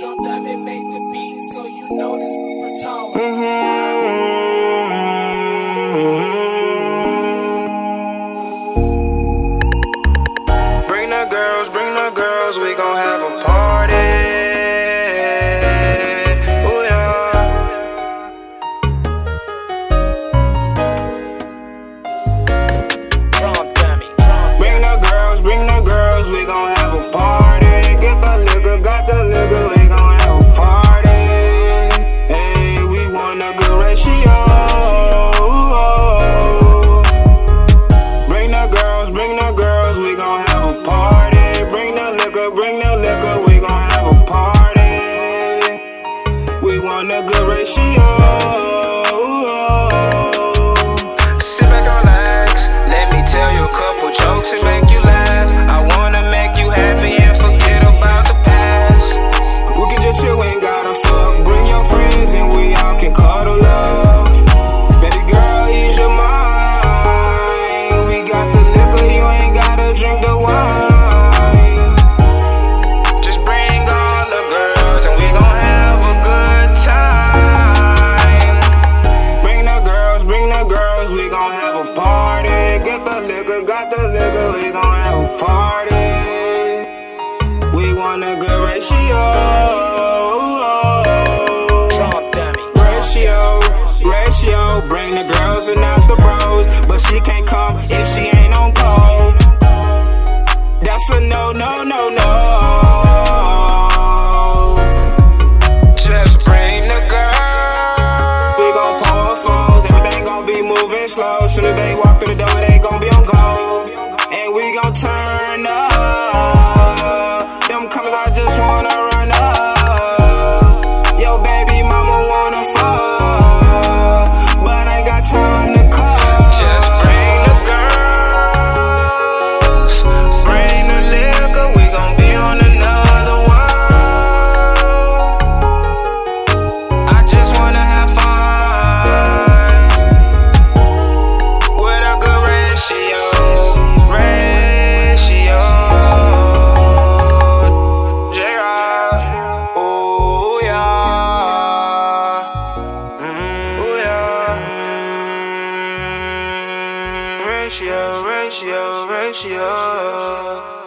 Jump Diamond made the beat, so you know this brutal. Bring the girls, bring the girls, we gon' have a party. Ooh, yeah. Bring the girls, bring the girls, we gon' we gon' have liquor, got the liquor, we gon' have a party. We want a good ratio. Ratio, ratio, bring the girls and not the bros. But she can't come if she ain't on call. That's a no, no, no, no. soon as they walk through the door, they gon' be on gold. And we gon' turn ratio, ratio, ratio.